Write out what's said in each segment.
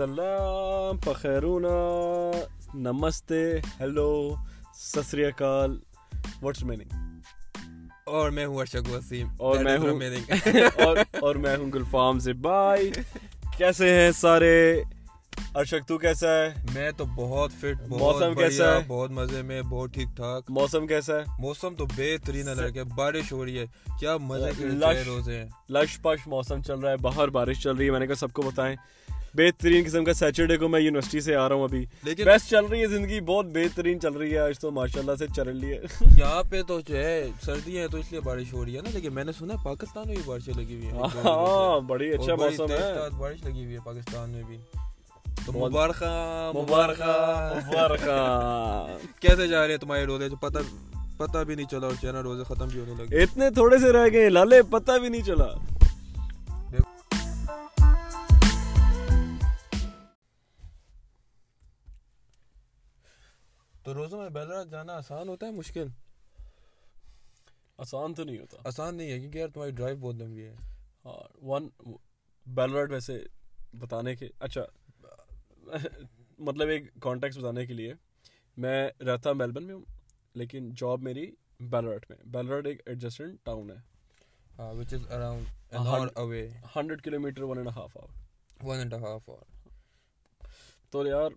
سلام پخیرونا نمستے ہیلو سسری اکال واٹس میننگ۔ اور میں ہوں ارشق وسیم اور میں ہوں اور اور میں ہوں گلفام سے بائی کیسے ہیں سارے؟ ارشک تو کیسا ہے؟ میں تو بہت فٹ موسم کیسا ہے؟ بہت مزے میں بہت ٹھیک ٹھاک۔ موسم کیسا ہے؟ موسم تو بہترین ہے بارش ہو رہی ہے۔ کیا مزے کے روزے ہیں۔ لش پش موسم چل رہا ہے باہر بارش چل رہی ہے۔ میں نے کہا سب کو بتائیں۔ بہترین قسم کا سیچرڈے کو میں یونیورسٹی سے آ رہا ہوں ابھی۔ بیسٹ چل رہی ہے زندگی بہت بہترین چل رہی ہے آج تو ماشاء اللہ سے چل رہی ہے یہاں پہ تو جو ہے سردی ہے تو اس لیے بارش ہو رہی ہے نا لیکن میں نے سنا ہے پاکستان میں بھی بارشیں لگی ہوئی ہیں۔ ہاں بڑی اچھا موسم ہے۔ بارش لگی ہوئی ہے پاکستان میں بھی۔ مبارکہ مبارکہ مبارکہ۔ کیسے جا رہے ہیں تمہارے روزے؟ جو پتہ پتہ بھی نہیں چلا اور چین روزے ختم بھی ہونے لگے۔ اتنے تھوڑے سے رہ گئے لالے پتہ بھی نہیں چلا۔ تو روزوں میں بیلارات جانا آسان ہوتا ہے مشکل؟ آسان تو نہیں ہوتا۔ آسان نہیں ہے کیونکہ یار تمہاری ڈرائیو بہت لمبی ہے۔ ہاں ون بیلارٹ ویسے بتانے کے اچھا مطلب ایک کانٹیکس بتانے کے لیے میں رہتا میلبرن میں ہوں لیکن جاب میری بیلارٹ میں۔ بیلارٹ ایک ایڈجسٹنٹ ٹاؤن ہے۔ Which is around hundred kilometre one and half hour one and half hour تو یار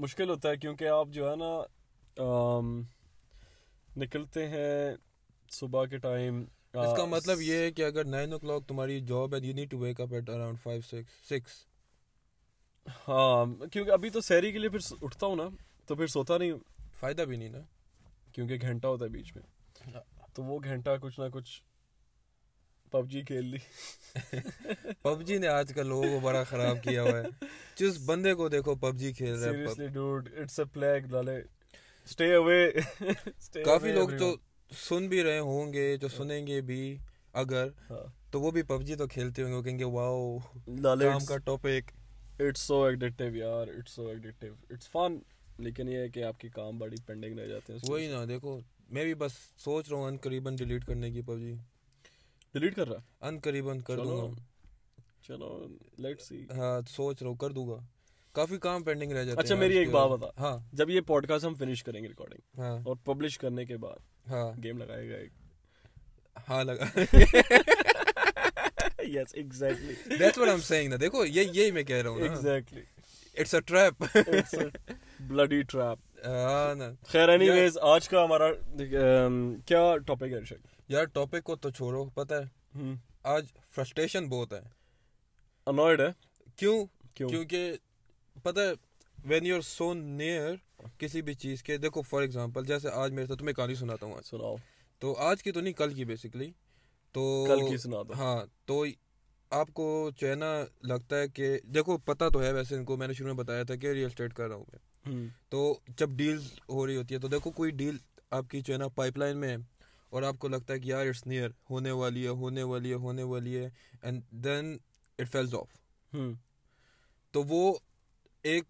مشکل ہوتا ہے کیونکہ آپ جو ہے نا آم, نکلتے ہیں صبح کے ٹائم اس کا مطلب یہ ہے کہ اگر نائن او کلاک تمہاری جاب ہے you need to wake up at around five six six ہاں کیونکہ ابھی تو سیری کے لیے پھر اٹھتا ہوں نا تو پھر سوتا نہیں فائدہ بھی نہیں نا۔ کیونکہ گھنٹہ ہوتا ہے بیچ میں۔ ہاں۔ تو وہ گھنٹہ کچھ نہ کچھ پب جی کھیل لی۔ پب جی نے آج کل لوگوں کو بڑا خراب کیا ہوا ہے۔ جس بندے کو دیکھو پب جی کھیل رہا ہے کافی لوگ تو سن بھی رہے ہوں گے جو سنیں گے بھی۔ اگر ہاں۔ تو وہ بھی پب جی تو کھیلتے ہوں گے کہیں گے واو کام کا ٹاپک اٹس سو ایڈکٹیو یار it's so addictive it's fun لیکن یہ ہے کہ آپ کی کام بڑی پینڈنگ رہ جاتے ہیں۔ وہی نا دیکھو میں بھی بس سوچ رہا ہوں ان قریباً ڈیلیٹ کرنے کی پب جی۔ ڈیلیٹ کر رہا ان قریباً کر دوں گا۔ چلو لیٹ سی ہاں سوچ رہا ہوں کر دوں گا۔ کافی کام پینڈنگ رہ جاتا ہے اچھا میری ایک بات بتا۔ ہاں۔ جب یہ پوڈ کاسٹ ہم فنش کریں گے ریکارڈنگ ہاں۔ اور پبلش کرنے کے بعد ہاں۔ گیم لگائے گا ایک۔ ہاں لگا۔ Yes exactly that's what am saying نا۔ دیکھو یہ یہی میں کہہ رہا ہوں exactly it's a trap bloody trap ہاں نا۔ خیر اینی ویز آج کا ہمارا کیا ٹاپک ہے ارشد؟ یار ٹاپک کو تو چھوڑو پتہ ہے؟ آج فرسٹریشن بہت ہے۔ انوائڈ ہے؟ کیوں؟ کیونکہ پتہ ہے when you are so near کسی بھی چیز کے دیکھو فار ایگزامپل جیسے آج میرے ساتھ تمہیں کہانی سناتا ہوں تو آج کی تو نہیں کل کی بیسکلی تو کل کی ہاں تو آپ کو جو ہے نا لگتا ہے کہ دیکھو پتا تو ہے ویسے ان کو میں نے شروع میں بتایا تھا کہ ریئل اسٹیٹ کر رہا ہوں میں۔ تو جب ڈیلز ہو رہی ہوتی ہے تو دیکھو کوئی ڈیل آپ کی جو ہے نا پائپ لائن میں ہے اور آپ کو لگتا ہے کہ یار اٹس نیئر ہونے والی ہے ہونے والی ہے ہونے والی ہے and then it falls off تو وہ ایک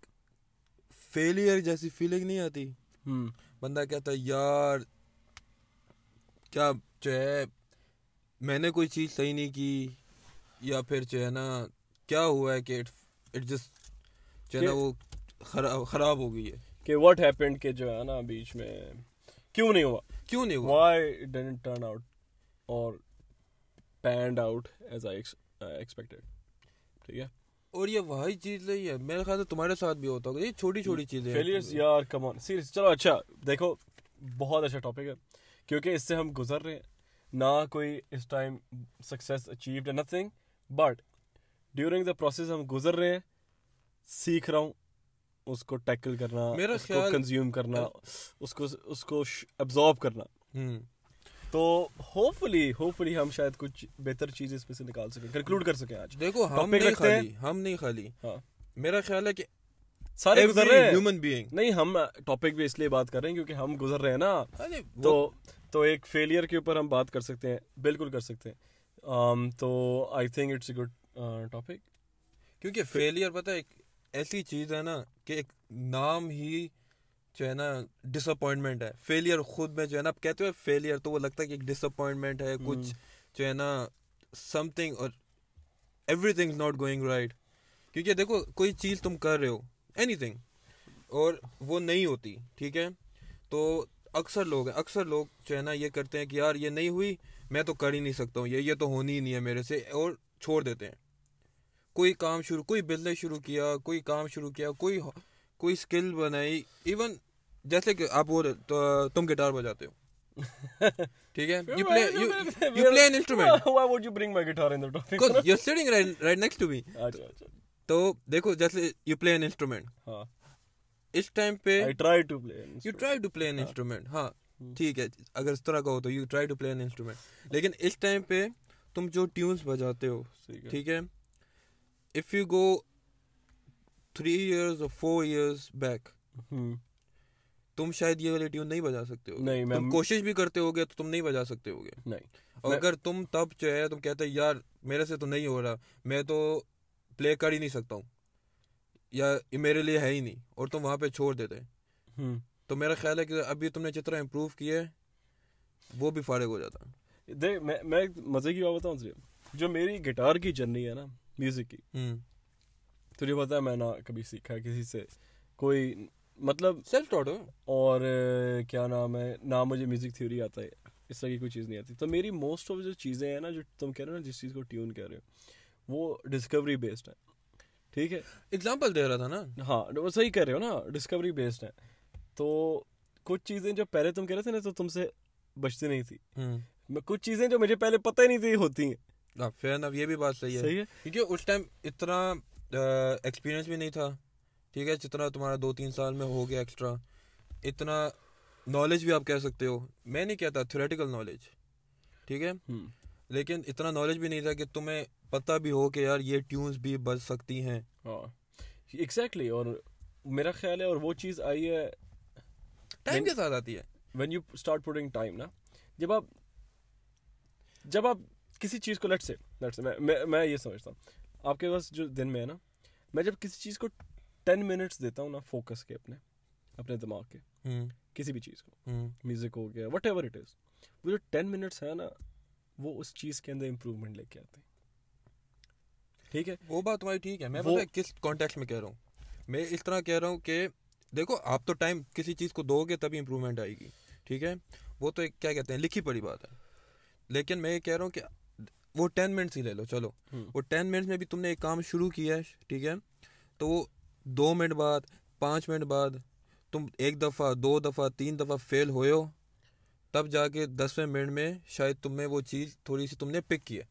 فیلئر جیسی فیلنگ نہیں آتی۔ بندہ کہتا ہے یار کیا جو ہے میں نے کوئی چیز صحیح نہیں کی یا پھر جو ہے نا کیا ہوا ہے کہ اٹ جسٹ جو ہے نا وہ خراب ہو گئی ہے۔ کہ واٹ ہیپنڈ کہ جو ہے نا بیچ میں کیوں نہیں ہوا؟ کیوں نہیں ہوا؟ وائی ڈنٹ ٹرن آؤٹ اور panned out as I expected ٹھیک ہے؟ اور یہ وہی چیز نہیں ہے۔ میرے خیال سے تمہارے ساتھ بھی ہوتا ہوگا۔ یہ چھوٹی چھوٹی hmm. چیزیں فیلیئرس یار کمان سیریس چلو اچھا دیکھو بہت اچھا ٹاپک ہے۔ کیونکہ اس سے ہم گزر رہے ہیں۔ نہ کوئی اس time success achieved nothing but during the process ہم گزر رہے ہیں سیکھ رہا ہوں۔ اس کو ٹیکل کرنا میرا اس کو کنزیوم کرنا اس کو اس کو ابزارب کرنا۔ تو ہوپ فلی ہوپ فلی ہم شاید کچھ بہتر چیز اس میں سے نکال سکیں کنکلوڈ کر سکیں آج۔ دیکھو ہم نہیں خالی ہم نہیں خالی۔ ہاں۔ میرا خیال ہے کہ سارے گزر رہے ہیں۔ نہیں ہم ٹاپک بھی اس لیے بات کر رہے ہیں کیونکہ ہم گزر رہے ہیں نا۔ تو تو ایک فیلئر کے اوپر ہم بات کر سکتے ہیں۔ بالکل کر سکتے ہیں۔ تو I think it's a good topic کیونکہ فیلئر پتہ ایک ایسی چیز ہے نا کہ ایک نام ہی جو ہے نا ڈس اپوائنٹمنٹ ہے۔ فیلئر خود میں جو ہے نا آپ کہتے ہو فیلئر تو وہ لگتا ہے کہ ایک ڈس اپوائنٹمنٹ ہے کچھ جو ہے نا سم تھنگ اور everything not going right کیونکہ دیکھو کوئی چیز تم کر رہے ہو اینی تھنگ اور وہ نہیں ہوتی ٹھیک ہے؟ تو اکثر لوگ ہیں اکثر لوگ جو ہے نا یہ کرتے ہیں کہ یار یہ نہیں ہوئی میں تو کر ہی نہیں سکتا ہوں یہ یہ تو ہونی ہی نہیں ہے میرے سے اور چھوڑ دیتے ہیں۔ کوئی کام شروع کوئی بزنس شروع کیا کوئی کام شروع کیا کوئی کوئی اسکل بنائی ایون جیسے کہ آپ وہ تم گٹار بجاتے ہو۔ ٹھیک ہے؟ You play you play an instrument Why would you bring my guitar in the topic? Because you sitting right next to me اچھا اچھا تو دیکھو جیسے یو پلے این انسٹرومنٹ ہاں۔ اس ٹائم پہ I try to play an you instrument. Try to play an instrument ہاں۔ ٹھیک ہے اگر اس طرح کا ہو تو you try to play an instrument لیکن اس ٹائم پہ تم جو ٹیونس بجاتے ہو ٹھیک ہے؟ If you go three years اور فور ایئرز بیک ہم، تم شاید یہ والی ٹیون نہیں بجا سکتے ہو نہیں تم کوشش بھی کرتے ہوگے تو تم نہیں بجا سکتے ہوگے۔ نہیں۔ اور اگر تم تب جو ہے تم کہتے یار میرے سے تو نہیں ہو رہا میں تو پلے کر ہی نہیں سکتا ہوں۔ یا یہ میرے لیے ہے ہی نہیں اور تم وہاں پہ چھوڑ دیتے۔ تو میرا خیال ہے کہ ابھی تم نے جتنا امپروو کیا ہے وہ بھی فارغ ہو جاتا۔ دیکھ میں میں مزے کی بات بتاؤں جو میری گٹار کی جرنی ہے نا میوزک کی۔ تجھے پتا ہے میں نہ کبھی سیکھا کسی سے۔ کوئی مطلب سیلف ٹاٹ ہو۔ اور کیا نام ہے نہ مجھے میوزک تھیوری آتا ہے اس طرح کی کوئی چیز نہیں آتی۔ تو میری موسٹ آف جو چیزیں ہیں نا جو تم کہہ رہے ہو نا جس چیز کو ٹیون کہہ رہے ہو وہ ڈسکوری بیسڈ ہے ٹھیک ہے؟ اگزامپل دے رہا تھا نا۔ ہاں وہ صحیح کہہ رہے ہو نا ڈسکوری بیسڈ ہے تو کچھ چیزیں جو پہلے تم کہہ رہے تھے نا تو تم سے بچتی نہیں تھی۔ میں کچھ چیزیں جو مجھے پہلے پتہ ہی نہیں تھی ہوتی ہیں۔ اب یہ بھی بات صحیح ہے. صحیح ہے؟ کیونکہ اس ٹائم اتنا ایکسپیرینس بھی نہیں تھا. ٹھیک ہے؟ جتنا تمہارا دو تین سال میں ہو گیا ایکسٹرا اتنا نالج بھی آپ کہہ سکتے ہو. میں نہیں کہتا تھیوریٹیکل نالج ٹھیک ہے؟ لیکن اتنا نالج بھی نہیں تھا کہ تمہیں پتہ بھی ہو کہ یار یہ ٹیونز بھی بج سکتی ہیں. ہاں ایگزیکٹلی اور میرا خیال ہے اور وہ چیز آئی ہے ٹائم کے ساتھ آتی ہے. When you start putting time نا جب آپ جب آپ کسی چیز کو لیٹ سے لیٹ سے میں میں یہ سمجھتا ہوں۔ آپ کے پاس جو دن میں ہے نا میں جب کسی چیز کو ٹین منٹس دیتا ہوں نا فوکس کے اپنے اپنے دماغ کے کسی بھی چیز کو میوزک ہو گیا وٹ ایور اٹ از وہ جو ٹین منٹس ہے نا وہ اس چیز کے اندر امپروومنٹ لے کے آتے ہیں۔ ٹھیک ہے؟ وہ بات تمہاری ٹھیک ہے۔ میں کس کانٹیکس میں کہہ رہا ہوں۔ میں اس طرح کہہ رہا ہوں کہ دیکھو آپ تو ٹائم کسی چیز کو دو گے تبھی امپروومنٹ آئے گی۔ ٹھیک ہے؟ وہ تو ایک کیا کہتے ہیں؟ لکھی پڑی بات ہے۔ لیکن میں یہ کہہ رہا ہوں کہ وہ ٹین منٹس ہی لے لو چلو۔ وہ ٹین منٹس میں بھی تم نے ایک کام شروع کیا ہے ٹھیک ہے؟ تو وہ دو منٹ بعد پانچ منٹ بعد تم ایک دفعہ دو دفعہ تین دفعہ فیل ہوئے ہو تب جا کے دسویں منٹ میں شاید تم نے وہ چیز تھوڑی سی تم نے پک کی ہے۔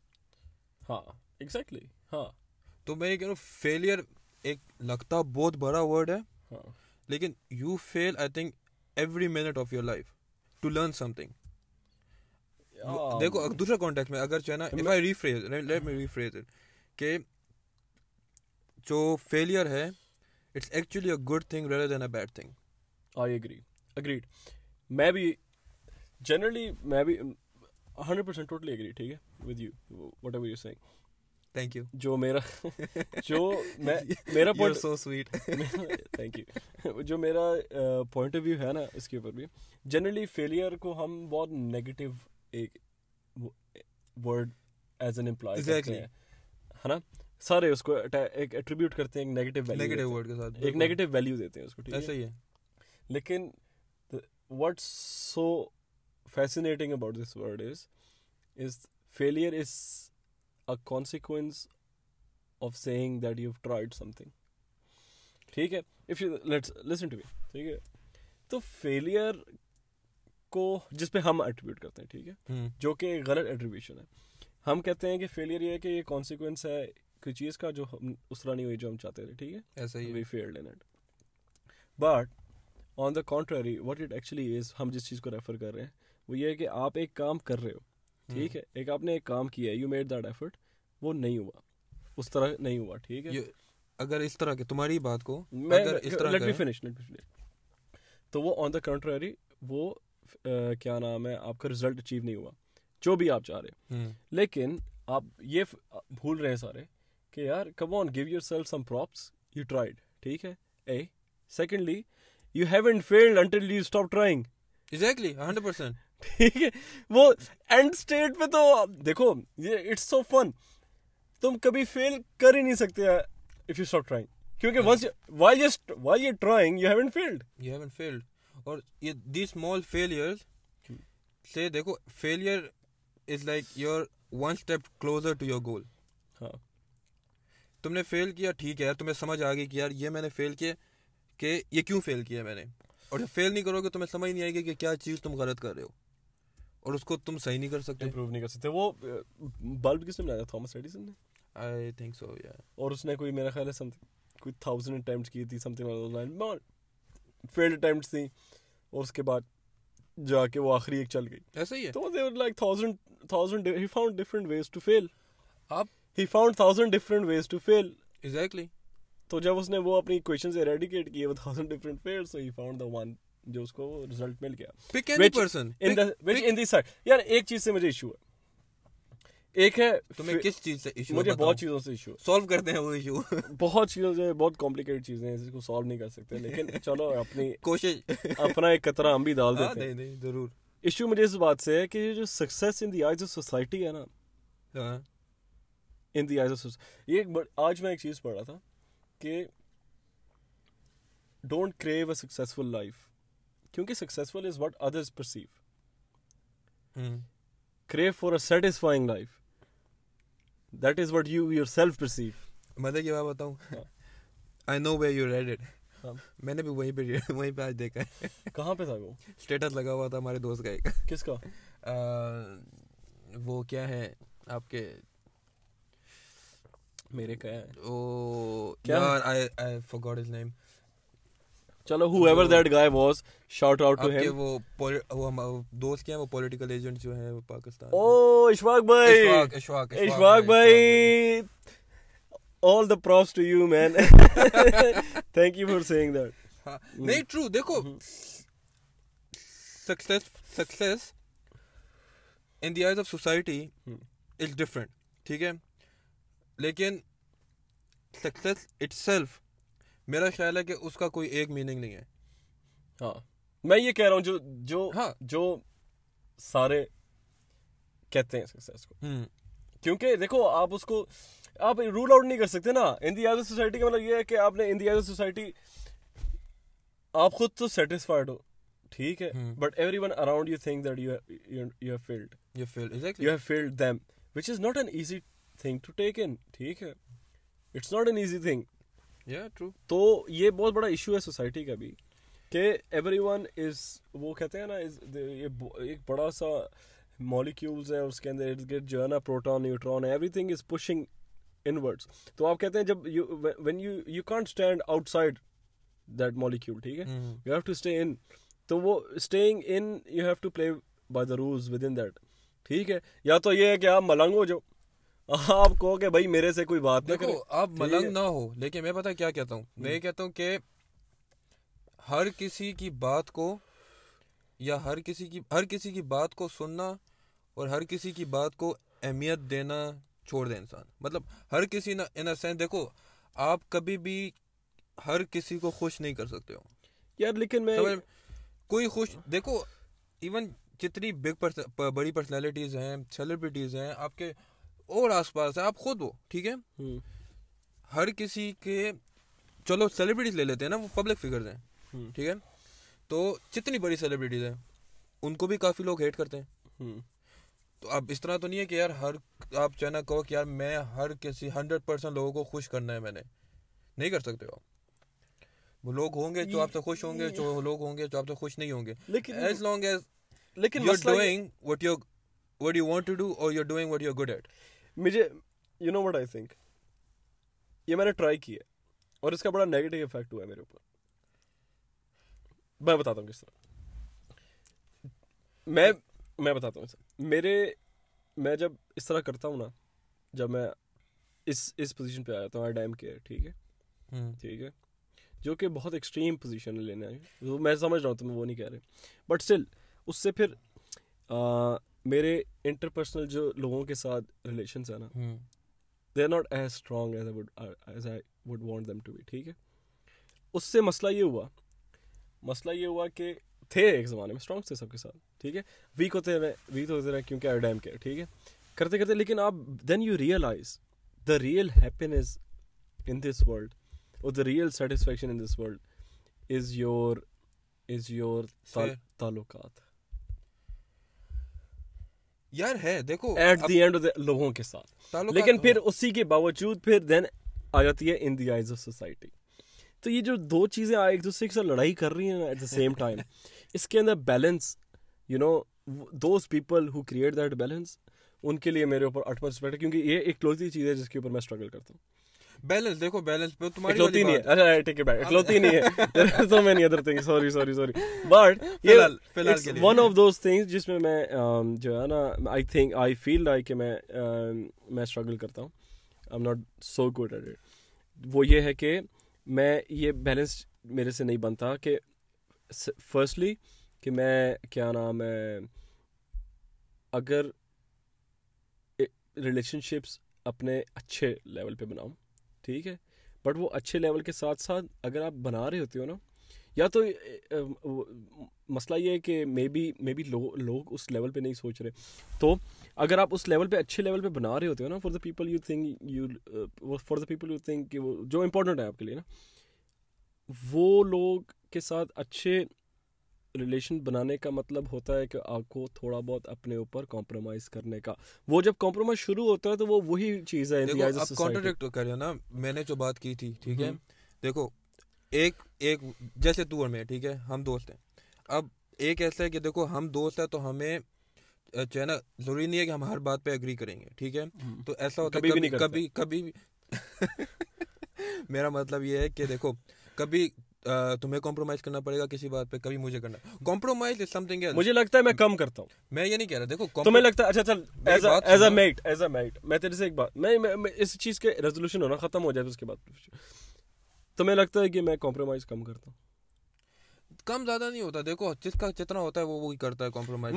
ہاں ایگزیکٹلی ہاں۔ تو میں یہ کہہ رہا ہوں فیلئر ایک لگتا بہت بڑا ورڈ ہے۔ ہاں۔ لیکن you feel I think every minute of your life to learn something دیکھو دوسرا کانٹیکٹ میں اگر جو ہے نا if I rephrase let me rephrase it کہ جو فیلئر ہے it's actually a good thing rather than a bad thing I agree agreed میں بھی جنرلی میں بھی ہنڈریڈ پرسینٹ ٹوٹلی اگری ٹھیک ہے؟ With you whatever you saying thank you جو میرا جو میں میرا point so sweet thank you جو میرا پوائنٹ آف ویو ہے نا اس کے اوپر بھی جنرلی فیلئر کو ہم بہت نیگیٹو ایک ورڈ ایز این امپلائی ہے نا؟ سارے اس کو ایک ایٹریبیوٹ کرتے ہیں ایک نیگیٹو نیگیٹو ورڈ کے ساتھ ایک نیگیٹو ویلیو دیتے ہیں اس کو ایسا ہی ہے۔ لیکن what so fascinating about this word is is failure is a consequence of saying that you tried something ٹھیک ہے؟ If you let's listen to me ٹھیک ہے؟ تو فیلئر کو جس پہ ہم ایٹریبیوٹ کرتے ہیں ٹھیک ہے؟ جو کہ غلط ایٹریبیوشن ہے۔ ہم کہتے ہیں کہ فیلئر یہ ہے کہ یہ کانسیکوینس ہے کوئی چیز کا جو ہم اس طرح نہیں ہوئی جو ہم چاہتے تھے ٹھیک ہے؟ ایسا ہی we failed in it. But on the contrary, what it actually is, ہم جس چیز کو ریفر کر رہے ہیں وہ یہ ہے کہ آپ ایک کام کر رہے ہو ٹھیک ہے؟ ایک آپ نے ایک کام کیا ہے یو میڈ دیٹ ایفرٹ وہ نہیں ہوا۔ اس طرح نہیں ہوا ٹھیک ہے؟ اگر اس طرح کے تمہاری بات کو اگر اس طرح let me finish let me finish تو وہ آن دا کنٹرری وہ کیا نام ہے آپ کا رزلٹ اچیو نہیں ہوا۔ جو بھی آپ چاہ رہے لیکن آپ یہ بھول رہے ہیں سارے کہ یار come on give yourself some props you tried ٹھیک ہے؟ اے secondly you have and failed until you stop trying exactly hundred percent ٹھیک ہے؟ وہ اینڈ اسٹیٹ پہ تو دیکھو یہ اٹس سو فن تم کبھی فیل کر ہی نہیں سکتے اف یو اسٹاپ ٹرائنگ کیونکہ why you trying you have and failed you have and failed اور یہ these small failures سے دیکھو failure is like you're one step closer to your goal. ہاں۔ تم نے فیل کیا ٹھیک ہے یار تمہیں سمجھ آ گئی کہ یار یہ میں نے فیل کیا کہ یہ کیوں فیل کیا میں نے؟ اور جب فیل نہیں کرو گے تمہیں سمجھ نہیں آئے گی کہ کیا چیز تم غلط کر رہے ہو۔ اور اس کو تم صحیح نہیں کر سکتے۔ امپروو نہیں کر سکتے۔ وہ بلب کس نے بنایا تھامس ایڈیسن نے؟ آئی تھنک سو یا اور اس نے کوئی میرا خیال ہے سم کوئی تھاؤزینڈ اٹیمپٹ کی تھی سم تھنگ فیلڈ اٹیمپٹس تھیں اور اس کے بعد جا کے وہ آخری ایک چل گئی۔ ایسا ہی ہے۔ تو they like thousand thousand he found different ways to fail آپ he found thousand different ways to fail exactly تو جب اس نے وہ اپنی کوشچنز ایریڈیکیٹ کیے وہ thousand different fail so he found the one جو اس کو رزلٹ مل گیا۔ Pick any person in the which in this side یار ایک چیز سے مجھے ایشو ہے۔ ایک ہے تمہیں کس چیز سے ایشو مجھے بہت چیزوں سے ایشو سالو کرتے ہیں وہ ایشو بہت چیزوں سے بہت کمپلیکیٹڈ چیزیں ہیں جس کو سالو نہیں کر سکتے لیکن چلو اپنی کوشش۔ اپنا ایک قطرہ ہم بھی ڈال ہاں دیتے ہیں۔ نہیں ضرور۔ ایشو مجھے اس بات سے ہے کہ یہ جو success in the eyes of society ہے نا ان دی آئیز آف یہ ایک بڑ- آج میں ایک چیز پڑھ رہا تھا کہ don't crave a successful life کیونکہ successful is what others perceive crave for a satisfying life that is what you yourself perceive مطلب یہ بات بتاؤں۔ I know way you read it. میں نے بھی وہیں پہ وہیں پہ آج دیکھا ہے۔ کہاں پہ تھا وہ؟ اسٹیٹس لگا ہوا تھا ہمارے دوست کا ایک۔ کس کا؟ وہ کیا ہے آپ کے؟ میرے کیا ہے۔ او؟ یار آئی آئی فورگاٹ ہز نیم چلو whoever that guy was shout out to ہم وہ دوست کیا ہیں؟ وہ پولیٹیکل ایجنٹ جو ہیں وہ پاکستان او اشفاق بھائی اشفاق اشفاق بھائی all the to you man thank you for seeing that نہیں ٹرو دیکھو success success in the eyes of society is different ٹھیک ہے لیکن سکسیس اٹ سیلف میرا خیال ہے کہ اس کا کوئی ایک میننگ نہیں ہے۔ ہاں۔ میں یہ کہہ رہا ہوں جو جو ہاں۔ جو سارے کہتے ہیں سکسیس کو۔ کیونکہ دیکھو آپ اس کو آپ رول آؤٹ نہیں کر سکتے نا۔ ان دی ایز سوسائٹی کا مطلب یہ ہے کہ آپ نے ان دی ایز سوسائٹی آپ خود تو سیٹسفائڈ ہو۔ ٹھیک ہے۔ But everyone around you think that you you have failed یہ fail exactly you have failed them which is not an easy thing to take in ٹھیک ہے۔ It's not an easy thing تو یہ بہت بڑا ایشو ہے society کا بھی کہ ایوری ون از وہ کہتے ہیں نا یہ ایک بڑا سا مالیکیولز ہے اس کے اندر ارد گرد جو ہے نا پروٹون نیوٹرون ہے everything is pushing inwards تو آپ کہتے ہیں جب when you you can't stand outside that molecule ٹھیک ہے؟ You have to stay in تو وہ staying in you have to play by the rules with in that ٹھیک ہے؟ یا تو یہ ہے کہ آپ ملنگ ہو جو آپ کہو کہ بھائی میرے سے کوئی بات دیکھو آپ؟ ملنگ نہ ہو لیکن میں پتا کیا کہتا ہوں؟ میں یہ کہتا ہوں کہ ہر کسی کی بات کو یا ہر کسی کی ہر کسی کی بات کو سننا اور ہر کسی کی بات کو اہمیت دینا چھوڑ دے انسان۔ مطلب ہر کسی نہ ان سینس دیکھو آپ کبھی بھی ہر کسی کو خوش نہیں کر سکتے ہو۔ یار لیکن میں کوئی خوش دیکھو ایون جتنی بگ بڑی پرسنالٹیز ہیں سیلیبریٹیز ہیں آپ کے اور آس پاس ہیں آپ خود ہو ٹھیک ہے؟ ہر کسی کے چلو سیلیبریٹیز لے لیتے ہیں نا وہ پبلک فگرز ہیں ٹھیک ہے؟ تو جتنی بڑی سیلیبریٹیز ہیں ان کو بھی کافی لوگ ہیٹ کرتے ہیں۔ تو اب اس طرح تو نہیں ہے کہ یار ہر آپ چاہے کہو کہ یار میں ہر کسی ہنڈریڈ پرسینٹ لوگوں کو خوش کرنا ہے میں نے۔ نہیں کر سکتے ہو آپ۔ وہ لوگ ہوں گے جو آپ سے خوش ہوں گے جو لوگ ہوں گے جو آپ سے خوش نہیں ہوں گے۔ ایز لانگ ایز لیکن you doing what you what you want to do اور you doing what you good at مجھے you know what I think یہ میں نے ٹرائی کیا اور اس کا بڑا نیگیٹو افیکٹ ہوا ہے میرے اوپر۔ میں بتاتا ہوں کس طرح۔ میں میں بتاتا ہوں میرے میں جب اس طرح کرتا ہوں نا جب میں اس اس پوزیشن پہ آ جاتا ہوں آئی ڈائم کے ٹھیک ہے؟ ٹھیک ہے؟ جو کہ بہت ایکسٹریم پوزیشن ہے لینا ہے وہ میں سمجھ رہا ہوں تم وہ نہیں کہہ رہے۔ بٹ اسٹل اس سے پھر میرے انٹر پرسنل جو لوگوں کے ساتھ ریلیشنس ہیں نا they are not as strong as as I would want them to be ٹھیک ہے؟ اس سے مسئلہ یہ ہوا مسئلہ یہ ہوا کہ تھے ایک زمانے میں اسٹرانگ تھے سب کے ساتھ ٹھیک ہے؟ ویک ہوتے رہے ویک ہوتے رہے کیونکہ آئی ڈیم کے ٹھیک ہے؟ کرتے کرتے لیکن آپ then you realize the real happiness in this world, or the real satisfaction in this world, is your is your tal- یار ہے دیکھو ایٹ دی اینڈ لوگوں کے ساتھ۔ لیکن پھر اسی کے باوجود پھر دین آ جاتی ہے in the eyes of society تو یہ جو دو چیزیں ایک دوسرے کے ساتھ لڑائی کر رہی ہیں ایٹ دا سیم ٹائم اس کے اندر balance you know those people who create that balance ان کے لیے میرے اوپر اٹمسٹ ہے کیونکہ یہ ایک کلوزی چیز ہے جس کے اوپر میں اسٹرگل کرتا ہوں۔ بیلنس دیکھو بیلنس پہ تمہاری اکلوتی نہیں ہے اچھا اکلوتی نہیں ہے there are so many other things sorry sorry sorry but one those things جس میں میں جو ہے نا I think I feel like کہ میں میں اسٹرگل کرتا ہوں I am not so good at it وہ یہ ہے کہ میں یہ بیلنس میرے سے نہیں بنتا کہ فرسٹلی کہ میں کیا نام ہے اگر ریلیشن شپس اپنے اچھے لیول پہ بناؤں ٹھیک ہے۔ بٹ وہ اچھے لیول کے ساتھ ساتھ اگر آپ بنا رہے ہوتے ہو نا، یا تو مسئلہ یہ ہے کہ مے بی مے بی لوگ اس لیول پہ نہیں سوچ رہے۔ تو اگر آپ اس لیول پہ، اچھے لیول پہ بنا رہے ہوتے ہو نا for the people you think you for the people you think کہ وہ، جو امپورٹنٹ ہے آپ کے لیے نا، وہ لوگ کے ساتھ اچھے ریلیشن بنانے کا مطلب ہوتا ہے کہ آپ کو تھوڑا بہت اپنے اوپر کمپرومائز کرنے کا۔ وہ جب کمپرومائز شروع ہوتا ہے تو وہ وہی چیز ہے کانٹرڈکٹ کر رہے ہو نا۔ میں نے جو بات کی تھی ٹھیک ہے؟ دیکھو ایک ایک جیسے تو اور میں ٹھیک ہے؟ ہم دوست ہیں۔ اب ایک ایسا ہے کہ دیکھو ہم دوست ہیں تو ہمیں اچھا، جو ہے نا ضروری نہیں ہے کہ ہم ہر بات پہ اگری کریں گے ٹھیک ہے؟ تو ایسا ہوتا ہے کبھی کبھی میرا مطلب یہ ہے کہ دیکھو کبھی تمہیں کمپرومائز کرنا پڑے گا کسی بات پہ کبھی مجھے کرنا۔ کمپرومائز از سم تھنگ مجھے لگتا ہے میں کم کرتا ہوں۔ میں یہ نہیں کہہ رہا دیکھو تمہیں لگتا ہے اچھا چل as a mate as a mate میں تیرے سے ایک بات میں اس چیز کے ریزولوشن ہونا ختم ہو جائے تو اس کے بعد۔ تمہیں لگتا ہے کہ میں کمپرومائز کم کرتا ہوں؟ کم زیادہ نہیں ہوتا دیکھو جس کا جتنا ہوتا ہے وہ وہی کرتا ہے کمپرومائز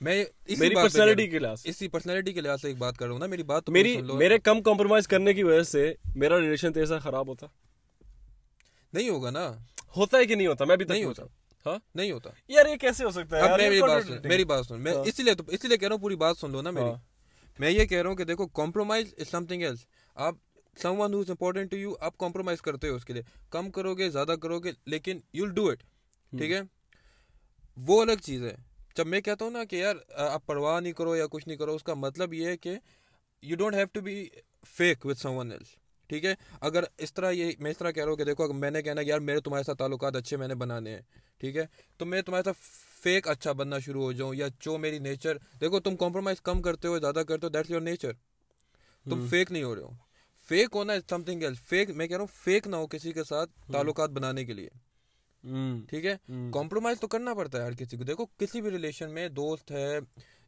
میں اسی پرسنالٹی کے لحاظ سے۔ ایک بات کر رہا ہوں نا میری بات میری میرے کم کمپرومائز کرنے کی وجہ سے میرا ریلیشن تیرے ساتھ خراب ہوتا۔ نہیں ہوگا نا۔ ہوتا ہے کہ نہیں ہوتا؟ میں بھی نہیں ہوتا۔ ہاں؟ نہیں ہوتا۔ یار یہ کیسے ہو سکتا ہے میری بات سن میری بات سن۔ میں ہاں۔ اس لیے اس لیے کہہ رہا ہوں پوری بات سن لو نا میری۔ ہاں۔ میں یہ کہہ رہا ہوں کہ دیکھو compromise is something else آپ someone who's important to you آپ کمپرومائز کرتے ہو اس کے لیے۔ کم کرو گے زیادہ کرو گے لیکن یو ول ڈو اٹ ٹھیک ہے؟ وہ الگ چیز ہے۔ جب میں کہتا ہوں نا کہ یار آپ پرواہ نہیں کرو یا کچھ نہیں کرو اس کا مطلب یہ ہے کہ you don't have to be fake with someone else ٹھیک ہے؟ اگر اس طرح یہ میں اس طرح کہہ رہا ہوں کہ دیکھو اگر میں نے کہنا یار میرے تمہارے ساتھ تعلقات اچھے میں نے بنانے ہیں ٹھیک ہے؟ تو میں تمہارے ساتھ فیک اچھا بننا شروع ہو جاؤں یا جو میری نیچر دیکھو تم کمپرومائز کم کرتے ہو زیادہ کرتے ہو دیٹس یور نیچر تم فیک نہیں ہو رہے ہو۔ فیک ہونا is something else fake میں کہہ رہا ہوں فیک نہ ہو کسی کے ساتھ تعلقات بنانے کے لیے۔ ٹھیک ہے؟ کمپرومائز تو کرنا پڑتا ہے ہر کسی کو۔ دیکھو کسی بھی ریلیشن میں دوست ہے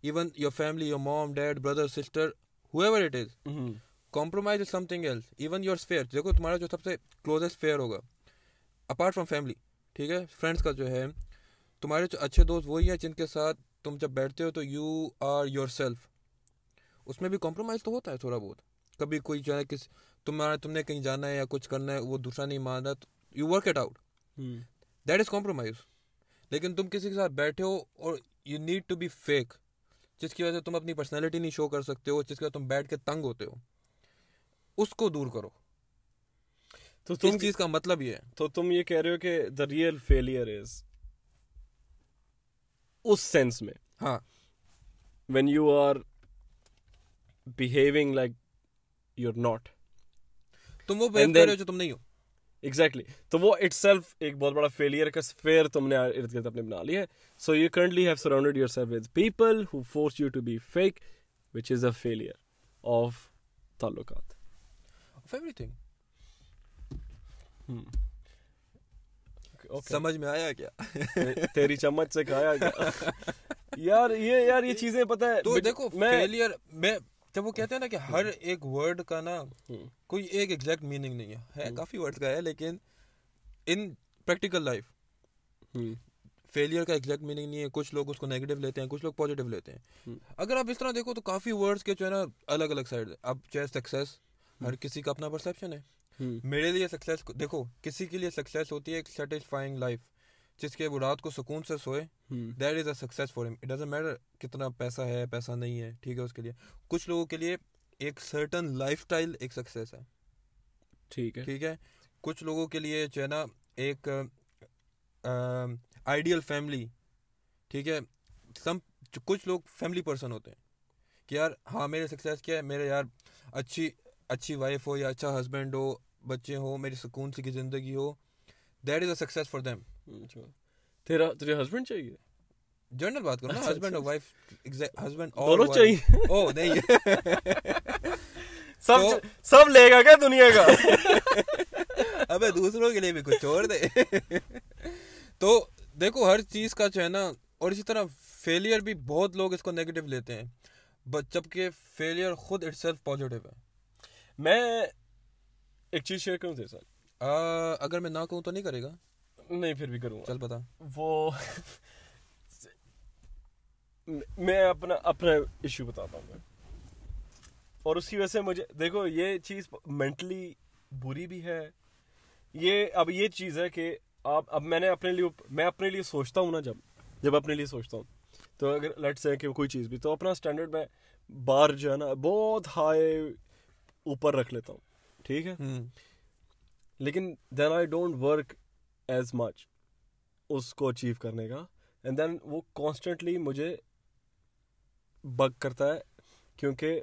even your family your mom dad brother sister however it is compromise is something else even your fair دیکھو تمہارا جو سب سے کلوزسٹ فیئر ہوگا اپارٹ فرام فیملی ٹھیک ہے فرینڈس کا جو ہے تمہارے جو اچھے دوست وہی ہیں جن کے ساتھ تم جب بیٹھتے ہو تو یو آر یور سیلف اس میں بھی کمپرومائز تو ہوتا ہے تھوڑا بہت کبھی کوئی جو ہے کس تمہارا تم نے کہیں جانا ہے یا کچھ کرنا ہے وہ دوسرا نہیں مانا تو you work it out that is compromise لیکن تم کسی کے ساتھ بیٹھے ہو اور you need to be fake جس کی وجہ سے تم اپنی پرسنالٹی نہیں شو کر سکتے ہو جس کے تم بیٹھ کے تنگ ہوتے ہو اس کو دور کرو۔ تو تم چیز کا مطلب یہ تو تم یہ کہہ رہے ہو کہ دا ریئل فیلئر از اس سینس میں۔ ہاں۔ When you are behaving like you are not تم وہ کر رہے ہو جو تم نہیں ہو۔ ایگزیکٹلی تو وہ اٹ سیلف ایک بہت بڑا فیلئر کا سفیر تم نے ارد گرد اپنے بنا لی ہے۔ So you currently have surrounded yourself with people who force you to be fake which is a failure of تعلقات۔ everything. ایوری تھنگ سمجھ میں آیا کیا تیری چمچ سے کھایا کیا یار یہ یار یہ چیزیں پتہ ہے تو دیکھو میں فیلئر میں جب وہ کہتے ہیں نا کہ ہر ایک ورڈ کا نا کوئی ایک ایگزیکٹ میننگ نہیں ہے ہے کافی ورڈ کا ہے لیکن ان پریکٹیکل لائف فیلئر کا ایگزیکٹ میننگ نہیں ہے کچھ لوگ اس کو نیگیٹو لیتے ہیں کچھ لوگ پازیٹیو لیتے ہیں اگر آپ اس طرح دیکھو تو کافی ورڈس کے جو ہے نا الگ الگ سائڈ اب چاہے سکسیس ہر کسی کا اپنا پرسیپشن ہے۔ میرے لیے سکسیس دیکھو کسی کے لیے سکسیس ہوتی ہے ایک سیٹسفائنگ لائف جس کے وہ رات کو سکون سے سوئے۔ That is a success for ہم اٹ ڈزن میٹر کتنا پیسہ ہے پیسہ نہیں ہے ٹھیک ہے اس کے لیے۔ کچھ لوگوں کے لیے ایک سرٹن لائف اسٹائل ایک سکسیز ہے۔ ٹھیک ہے۔ ٹھیک ہے؟ کچھ لوگوں کے لیے جو ہے نا ایک آئیڈیل فیملی ٹھیک ہے؟ سم کچھ لوگ فیملی پرسن ہوتے ہیں کہ یار ہاں میرے سکسیز کیا ہے میرے یار اچھی اچھی وائف ہو یا اچھا ہسبینڈ ہو بچے ہو میری سکون سی کی زندگی ہو that is a success for them اچھا۔ تیرا تجھے ہسبینڈ چاہیے؟ جنرل بات کرو نا اچھا، ہسبینڈ اور وائف ہسبینڈ دونوں چاہیے۔ او نہیں۔ سب سب لے گا کیا دنیا کا؟ ابے دوسروں کے لیے بھی کچھ چھوڑ دے۔ تو دیکھو ہر چیز کا جو ہے نا اور اسی طرح فیلئر بھی بہت لوگ اس کو نیگیٹو لیتے ہیں۔ جبکہ فیلئر خود اٹ سیلف پازیٹیو ہے۔ میں ایک چیز شیئر کروں تیرے ساتھ۔ اگر میں نہ کہوں تو نہیں کرے گا۔ نہیں پھر بھی کروں چل بتا۔ وہ میں اپنا اپنا ایشو بتاتا ہوں میں اور اس کی وجہ سے مجھے دیکھو یہ چیز مینٹلی بری بھی ہے۔ یہ اب یہ چیز ہے کہ آپ اب میں نے اپنے لیے میں اپنے لیے سوچتا ہوں نا جب جب اپنے لیے سوچتا ہوں۔ تو اگر لیٹ سے کہ کوئی چیز بھی تو اپنا اسٹینڈرڈ میں بار جو ہے نا بہت ہائی اوپر رکھ لیتا ہوں۔ ٹھیک ہے؟ لیکن then I don't work as much اس کو اچیو کرنے کا۔ اینڈ دین وہ کانسٹنٹلی مجھے بگ کرتا ہے کیونکہ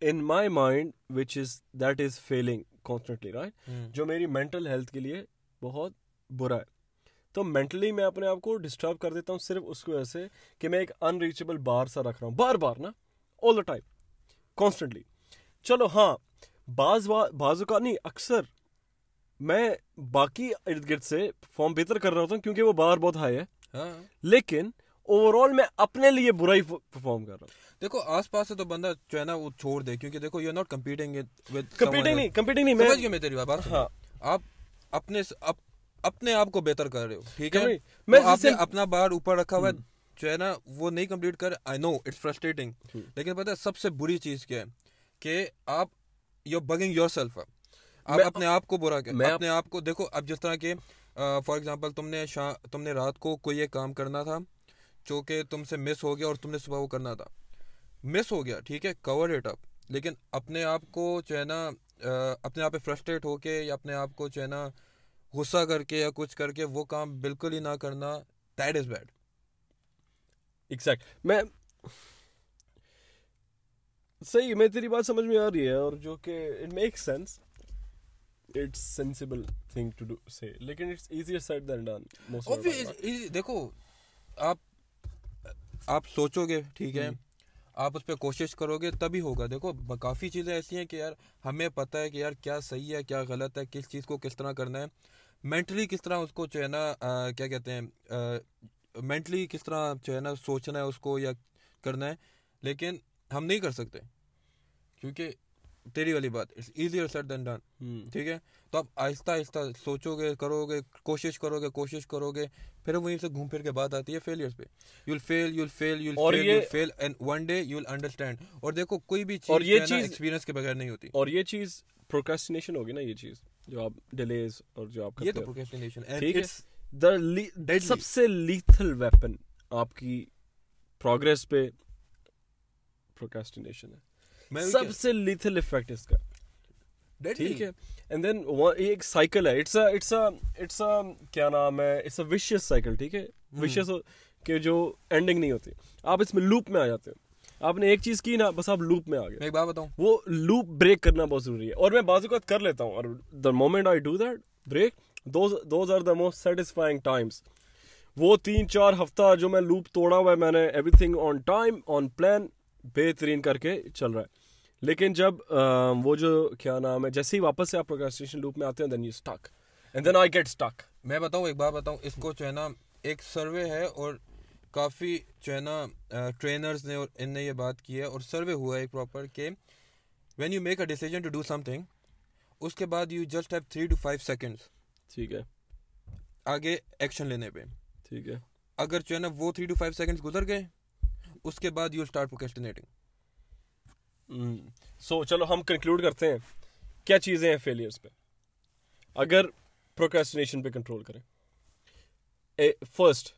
in my mind which is that is feeling constantly right جو میری مینٹل ہیلتھ کے لیے بہت برا ہے۔ تو مینٹلی میں اپنے آپ کو ڈسٹرب کر دیتا ہوں صرف اس کی وجہ سے کہ میں ایک انریچیبل بار سا رکھ رہا ہوں۔ بار بار نا آل دا ٹائم کانسٹنٹلی چلو ہاں بعض بعض اوقات نہیں اکثر۔ میں باقی ارد گرد سے فارم بہتر کر رہا ہوتا ہوں کیونکہ وہ بار بہت ہائی ہے۔ ہاں۔ لیکن اوور آل میں اپنے لیے برا ہی پرفارم کر رہا ہوں۔ دیکھو آس پاس سے تو بندہ جو ہے نا وہ چھوڑ دے کیونکہ دیکھو یو ناٹ کمپیٹنگ کمپیٹنگ نہیں کمپیٹنگ نہیں سمجھ گیا میں تیری بات ہاں۔ آپ اپنے اپ- اپنے آپ کو بہتر کر رہے ہو ٹھیک ہے؟ میں آپ نے اپنا بار اوپر رکھا ہوا ہے جو ہے نا وہ نہیں کمپلیٹ کر آئی نو اٹس فرسٹریٹنگ لیکن پتہ سب سے بری چیز کیا ہے؟ کہ آپ یو بگنگ یور سیلف آپ اپنے آپ کو برا میں کر اپنے آپ کو دیکھو اب جس طرح کہ فار ایگزامپل تم نے تم نے رات کو کوئی ایک کام کرنا تھا جو کہ تم سے مس ہو گیا اور تم نے صبح وہ کرنا تھا. مس ہو گیا ٹھیک ہے کور اٹ اپ لیکن اپنے آپ کو جو ہے نا اپنے آپ پہ فرسٹریٹ ہو کے یا اپنے آپ کو جو ہے نا غصہ کر کے یا کچھ کر کے وہ کام بالکل ہی نہ کرنا دیٹ از بیڈ ایگزیکٹ میں صحیح میں تیری بات سمجھ میں آ رہی ہے اور جو کہ it make sense it's sensible thing to do سے لیکن it's easier said than done دیکھو آپ آپ سوچو گے ٹھیک ہے؟ آپ اس پہ کوشش کرو گے تبھی ہوگا۔ دیکھو کافی چیزیں ایسی ہیں کہ یار ہمیں پتہ ہے کہ یار کیا صحیح ہے کیا غلط ہے کس چیز کو کس طرح کرنا ہے۔ مینٹلی کس طرح اس کو جو ہے نا کیا کہتے ہیں مینٹلی کس طرح جو ہے نا سوچنا ہے اس کو یا کرنا ہے۔ لیکن ہم نہیں کر سکتے۔ کیونکہ تیری والی بات it's easier said than done ٹھیک ہے؟ تو آپ آہستہ آہستہ سوچو گے کرو گے کوشش کرو گے کوشش کرو گے پھر وہیں سے گھوم پھر کے بات آتی ہے فیلئرس پہ۔ You will fail you will fail you اور ول فیل یہ- you fail and one day you will understand اور دیکھو کوئی بھی چیز اور یہ چیز- ایکسپیرینس کے بغیر نہیں ہوتی۔ اور یہ چیز پروکرسٹینیشن ہوگی نا یہ چیز جو آپ ڈیلیز اور جو آپ یہ تو پروکریسٹینیشن. سب سے لیتھل ویپن آپ کی پروگرس پہ پروکرسٹینیشن ہے۔ سب سے لیتھل افیکٹ اس کا۔ ٹھیک ہے۔ اینڈ دین یہ ایک سائیکل ہے۔ اٹس اٹس اٹس کیا نام ہے؟ اٹس اے وشیس سائیکل ٹھیک ہے؟ وشیس کہ جو اینڈنگ نہیں ہوتی۔ آپ اس میں لوپ میں آ جاتے ہو۔ آپ نے ایک چیز کی نا بس آپ لوپ میں آ گئے۔ ایک بات بتاؤں۔ وہ لوپ بریک کرنا بہت ضروری ہے۔ اور میں بعض اوقات کر لیتا ہوں۔ اور the moment I do that break those are the most satisfying times وہ تین چار ہفتہ جو میں لوپ توڑا ہوا ہے میں نے everything on time on plan بہترین کر کے چل رہا ہے۔ لیکن جب وہ جو کیا نام ہے جیسے ہی واپس سے آپ پروگرسٹیشن لوپ میں آتے ہیں then you stick and then I get stick میں بتاؤں ایک بات بتاؤں اس کو جو ہے نا ایک سروے ہے اور کافی جو ہے نا ٹرینرز نے اور ان نے یہ بات کی ہے اور سروے ہوا ہے ایک پراپر کہ when you make a decision to do something اس کے بعد you just have three two five seconds ٹھیک ہے۔ آگے ایکشن لینے پہ۔ ٹھیک ہے۔ اگر جو ہے نا وہ تھری ٹو فائیو سیکنڈس گزر گئے اس کے بعد یو اسٹارٹ پروکیسٹینیٹنگ سو چلو ہم کنکلوڈ کرتے ہیں. کیا چیزیں ہیں فیلئرس پہ؟ اگر پروکریسٹینیشن پہ کنٹرول کریں. فرسٹ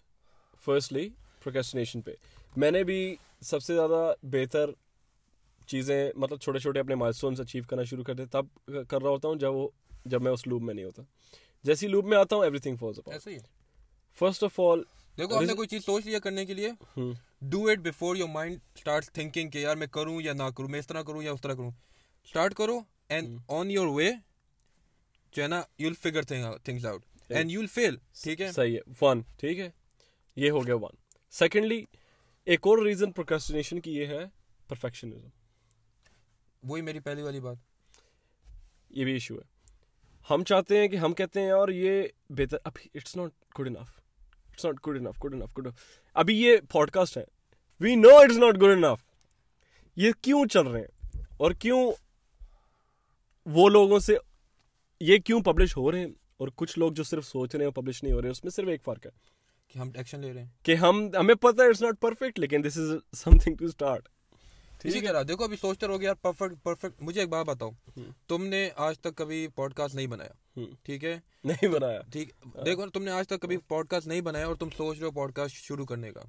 فرسٹلی پروکریسٹینیشن پہ. میں نے بھی سب سے زیادہ بہتر چیزیں مطلب چھوٹے چھوٹے اپنے مائل اسٹونس اچیو کرنا شروع کر دے تب کر رہا ہوتا ہوں جب وہ جب میں اس لوپ میں نہیں ہوتا۔ جیسی لوپ میں آتا ہوں everything falls first of all دیکھو آپ نے کوئی چیز سوچ لیا کرنے کے لیے؟ Do it before your mind start thinking کہ یار میں کروں یا نہ کروں میں اس طرح کروں یا اس طرح کروں۔ اسٹارٹ کرو اینڈ آن یور وے جو ہے نا you will figure things out and you will fail ٹھیک ہے؟ صحیح ہے۔ ون ٹھیک ہے؟ یہ ہو گیا ون سیکنڈلی ایک اور ریزن پروکرسٹینیشن کی یہ ہے پرفیکشنزم وہی میری پہلی والی بات۔ یہ بھی ایشو ہے۔ ہم چاہتے ہیں کہ ہم کہتے ہیں اور یہ بہتر ابھی it's not good enough it's not good enough good enough good ابھی یہ پوڈ کاسٹ ہے we know it's not good enough. یہ کیوں چل رہے ہیں؟ اور کیوں وہ لوگوں سے یہ کیوں پبلش ہو رہے ہیں؟ اور کچھ لوگ جو صرف سوچ رہے ہیں پبلش نہیں ہو رہے ہیں اس میں صرف ایک فرق ہے۔ کہ ہم ایکشن لے رہے ہیں۔ کہ ہم ہمیں پتہ ہے اٹس ناٹ پرفیکٹ لیکن this is something to start کہہ رہا دیکھو ابھی سوچتے رہو گے یار پرفیکٹ پرفیکٹ مجھے ایک بات بتاؤ۔ تم نے آج تک کبھی پوڈ کاسٹ نہیں بنایا۔ ٹھیک ہے؟ نہیں بنایا۔ ٹھیک دیکھو تم نے آج تک کبھی پوڈ کاسٹ نہیں بنایا اور تم سوچ رہے ہو پوڈ کاسٹ شروع کرنے کا۔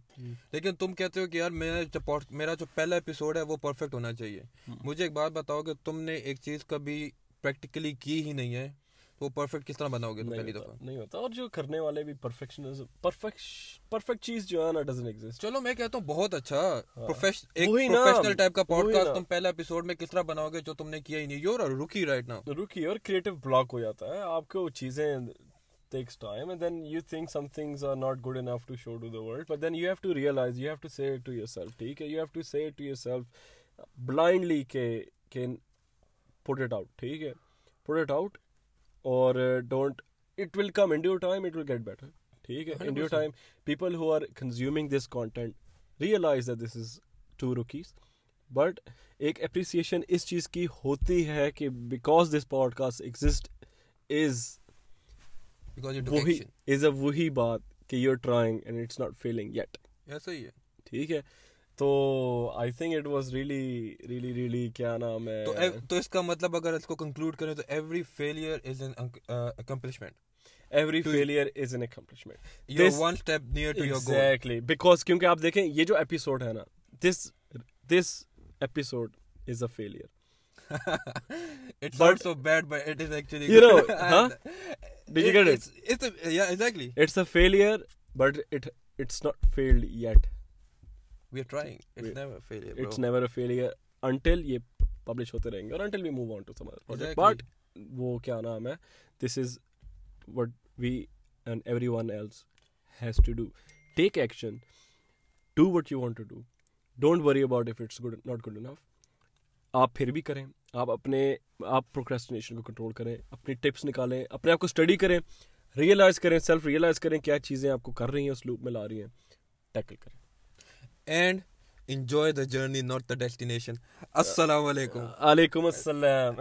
لیکن تم کہتے ہو کہ یار میرا میرا جو پہلا ایپیسوڈ ہے وہ پرفیکٹ ہونا چاہیے۔ مجھے ایک بات بتاؤ کہ تم نے ایک چیز کبھی پریکٹیکلی کی ہی نہیں ہے۔ وہ پرفیکٹ کس طرح بناؤ گے پہلی دفعہ؟ نہیں ہوتا اور جو کرنے والے بھی پرفیکشنزم پرفیکٹ پرفیکٹ چیز جو ہے نا ڈزنٹ ایگزسٹ چلو میں کہتا ہوں بہت اچھا پروفیشنل ٹائپ کا پوڈ کاسٹ تم پہلا ایپیسوڈ میں کس طرح بناؤ گے جو تم نے کیا ہی نہیں یور رکی رائٹ ناؤ رکی اور کریٹو بلاک ہو جاتا ہے آپ کو چیزیں takes time and then you think some things are not good enough to show to the world but then you have to realize you have to say it to yourself ٹھیک ہے؟ you have to say it to yourself blindly کہ کہ put it out ٹھیک ہے؟ put it out اور don't it will come in due time it will get better ٹھیک ہے؟ In due time people who are consuming this content realize this is to rookies but ایک appreciation اس چیز کی ہوتی ہے کہ because this podcast exist is وہی از اے وہی بات کہ you are trying and it's not feeling yet ایسا ہی ہے۔ ٹھیک ہے؟ تو I think it was really really really کیا نام ہے تو اس کا مطلب اگر اس کو کنکلوڈ کریں تو every failure is an accomplishment every failure is an accomplishment you one step nearer to your goal exactly because کیونکہ آپ دیکھیں یہ جو ایپیسوڈ ہے نا this this episode is a failure It sounds so bad, but it is actually. You know, huh? Did you get it? It's, it's a, yeah, exactly. It's a failure, but it it's not failed yet. We are trying. It's We- never a failure, bro. It's never a failure until یہ publish ہوتے رہیں گے اور until we move on to some other project. Exactly. But وہ کیا نام ہے this is what we and everyone else has to do. Take action. Do what you want to do. Don't worry about if it's good not good enough. آپ پھر بھی کریں آپ اپنے آپ پروکریسٹینیشن کو کنٹرول کریں اپنی ٹپس نکالیں اپنے آپ کو اسٹڈی کریں ریئلائز کریں سیلف ریئلائز کریں کیا چیزیں آپ کو کر رہی ہیں اس لوپ میں لا رہی ہیں ٹیکل کریں and enjoy the journey not the destination السلام علیکم علیکم السلام